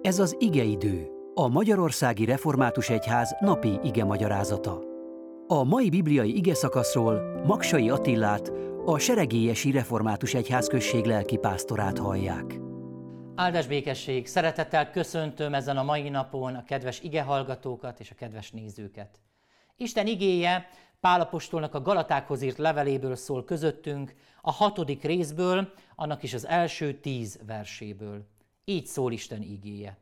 Ez az igeidő, a Magyarországi Református Egyház napi ige magyarázata. A mai bibliai ige szakaszról Maksai Attillát, a Seregélyesi Református Egyház község lelki pásztorát hallják. Áldás békesség! Szeretettel köszöntöm ezen a mai napon a kedves ige hallgatókat és a kedves nézőket. Isten igéje Pálapostolnak a Galatákhoz írt leveléből szól közöttünk, a hatodik részből, annak is az első tíz verséből. Így szól Isten igéje.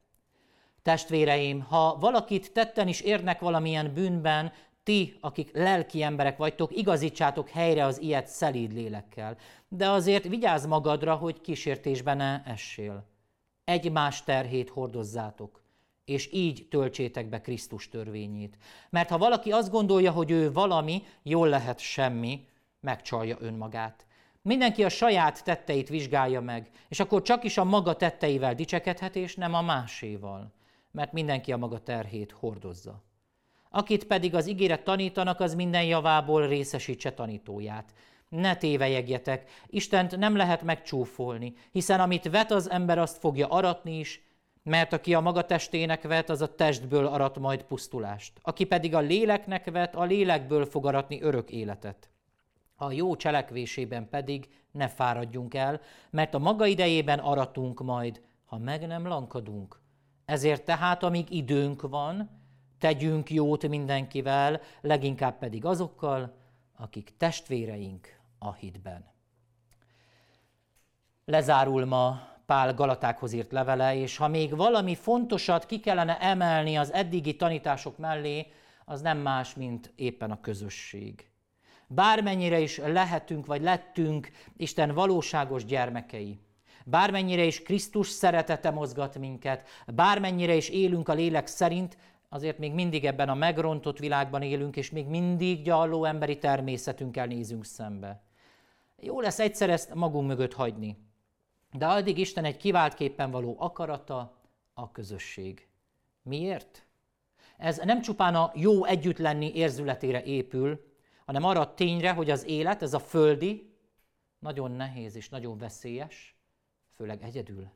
Testvéreim, ha valakit tetten is érnek valamilyen bűnben, ti, akik lelki emberek vagytok, igazítsátok helyre az ilyet szelíd lélekkel. De azért vigyázz magadra, hogy kísértésbe ne essél. Egymás terhét hordozzátok, és így töltsétek be Krisztus törvényét. Mert ha valaki azt gondolja, hogy ő valami, jól lehet semmi, megcsalja önmagát. Mindenki a saját tetteit vizsgálja meg, és akkor csak is a maga tetteivel dicsekedhet, és nem a máséval, mert mindenki a maga terhét hordozza. Akit pedig az ígéret tanítanak, az minden javából részesítse tanítóját. Ne tévejegjetek, Istent nem lehet megcsúfolni, hiszen amit vet az ember, azt fogja aratni is, mert aki a maga testének vet, az a testből arat majd pusztulást. Aki pedig a léleknek vet, a lélekből fog aratni örök életet a jó cselekvésében pedig ne fáradjunk el, mert a maga idejében aratunk majd, ha meg nem lankadunk. Ezért tehát, amíg időnk van, tegyünk jót mindenkivel, leginkább pedig azokkal, akik testvéreink a hitben. Lezárul ma Pál Galatákhoz írt levele, és ha még valami fontosat ki kellene emelni az eddigi tanítások mellé, az nem más, mint éppen a közösség bármennyire is lehetünk, vagy lettünk Isten valóságos gyermekei, bármennyire is Krisztus szeretete mozgat minket, bármennyire is élünk a lélek szerint, azért még mindig ebben a megrontott világban élünk, és még mindig gyalló emberi természetünkkel nézünk szembe. Jó lesz egyszer ezt magunk mögött hagyni, de addig Isten egy kiváltképpen való akarata, a közösség. Miért? Ez nem csupán a jó együtt lenni érzületére épül, hanem arra a tényre, hogy az élet, ez a földi, nagyon nehéz és nagyon veszélyes, főleg egyedül.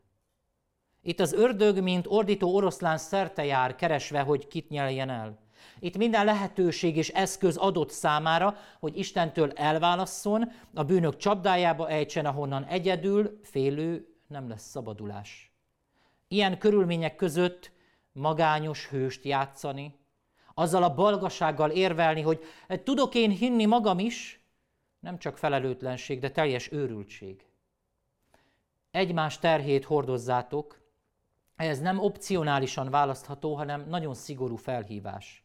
Itt az ördög, mint ordító oroszlán szerte jár, keresve, hogy kit nyeljen el. Itt minden lehetőség és eszköz adott számára, hogy Istentől elválasszon, a bűnök csapdájába ejtsen, ahonnan egyedül, félő nem lesz szabadulás. Ilyen körülmények között magányos hőst játszani, azzal a balgasággal érvelni, hogy tudok én hinni magam is, nem csak felelőtlenség, de teljes őrültség. Egymás terhét hordozzátok, ez nem opcionálisan választható, hanem nagyon szigorú felhívás.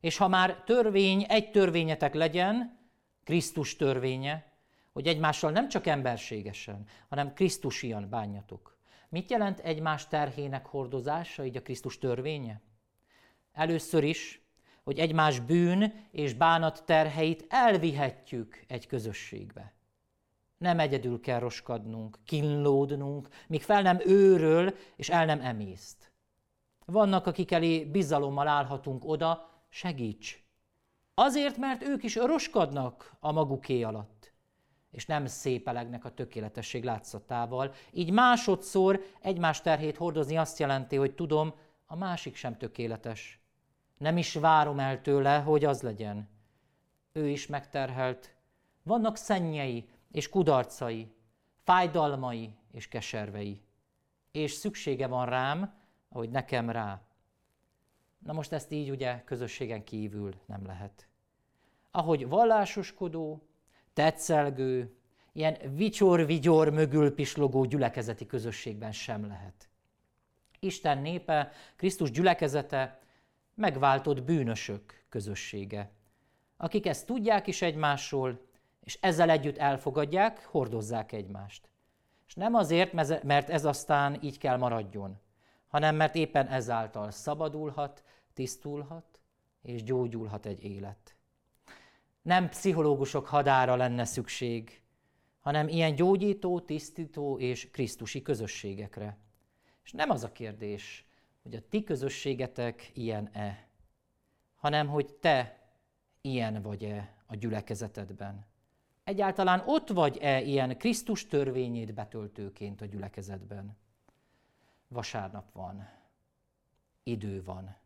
És ha már törvény, egy törvényetek legyen, Krisztus törvénye, hogy egymással nem csak emberségesen, hanem Krisztusian bánjatok. Mit jelent egymás terhének hordozása, így a Krisztus törvénye? Először is hogy egymás bűn és bánat terheit elvihetjük egy közösségbe. Nem egyedül kell roskadnunk, kínlódnunk, míg fel nem őről és el nem emészt. Vannak, akik elé bizalommal állhatunk oda, segíts! Azért, mert ők is roskadnak a maguké alatt, és nem szépelegnek a tökéletesség látszatával. Így másodszor egymás terhét hordozni azt jelenti, hogy tudom, a másik sem tökéletes, nem is várom el tőle, hogy az legyen. Ő is megterhelt. Vannak szennyei és kudarcai, fájdalmai és keservei. És szüksége van rám, ahogy nekem rá. Na most ezt így ugye közösségen kívül nem lehet. Ahogy vallásoskodó, tetszelgő, ilyen vicsorvigyor mögül pislogó gyülekezeti közösségben sem lehet. Isten népe, Krisztus gyülekezete megváltott bűnösök közössége, akik ezt tudják is egymásról, és ezzel együtt elfogadják, hordozzák egymást. És nem azért, mert ez aztán így kell maradjon, hanem mert éppen ezáltal szabadulhat, tisztulhat, és gyógyulhat egy élet. Nem pszichológusok hadára lenne szükség, hanem ilyen gyógyító, tisztító és krisztusi közösségekre. És nem az a kérdés, hogy a ti közösségetek ilyen-e, hanem hogy te ilyen vagy-e a gyülekezetedben. Egyáltalán ott vagy-e ilyen Krisztus törvényét betöltőként a gyülekezetben? Vasárnap van. idő van.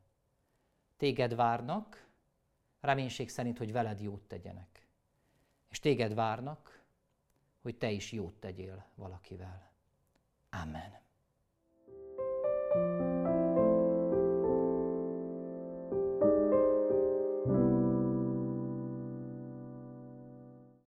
Téged várnak, reménység szerint, hogy veled jót tegyenek. És téged várnak, hogy te is jót tegyél valakivel. Amen.